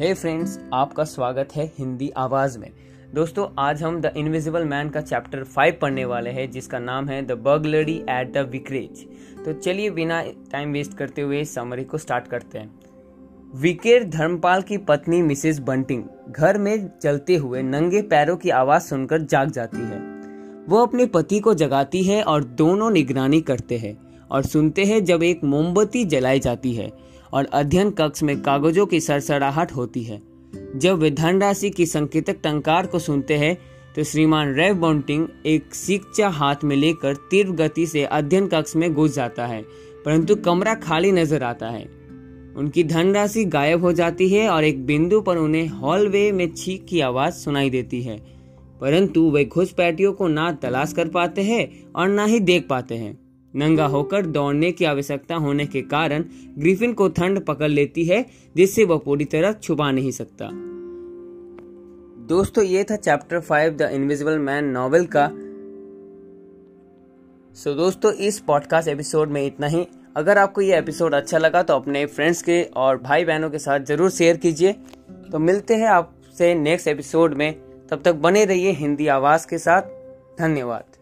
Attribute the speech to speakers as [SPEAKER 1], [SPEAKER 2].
[SPEAKER 1] हे friends आपका स्वागत है हिंदी आवाज़ में। दोस्तों, आज हम द इनविजिबल मैन का चैप्टर फाइव पढ़ने वाले हैं, जिसका नाम है the burglary at the vicarage तो चलिए बिना टाइम वेस्ट करते हुए समरी को स्टार्ट करते हैं। विकेर धर्मपाल की पत्नी मिसेस बंटिंग घर में चलते हुए नंगे पैरों की आवाज़ सुनकर जाग जाती है। वो अपने पति को जगाती है और दोनों निगरानी करते हैं और सुनते हैं जब एक मोमबत्ती जलाई जाती है। और अध्ययन कक्ष में कागजों की सरसराहट होती है। जब वे धनराशि की संकेतक टंकार को सुनते हैं तो श्रीमान रेव बॉन्टिंग एक सिक्चा हाथ में लेकर तीव्र गति से अध्ययन कक्ष में घुस जाता है, परंतु कमरा खाली नज़र आता है। उनकी धनराशि गायब हो जाती है और एक बिंदु पर उन्हें हॉलवे में छीक की आवाज़ सुनाई देती है। परंतु वे घुसपैठियों को ना तलाश कर पाते हैं और ना ही देख पाते हैं। नंगा होकर दौड़ने की आवश्यकता होने के कारण ग्रिफिन को ठंड पकड़ लेती है जिससे वह पूरी तरह छुपा नहीं सकता। दोस्तों ये था chapter five the invisible man novel का। सो so, दोस्तों इस पॉडकास्ट एपिसोड में इतना ही। अगर आपको ये एपिसोड अच्छा लगा तो अपने फ्रेंड्स के और भाई बहनों के साथ ज़रूर शेयर कीजिए। तो मिलते हैं आपसे नेक्स्ट एपिसोड में। तब तक बने रहिए हिंदी आवाज़ के साथ। धन्यवाद।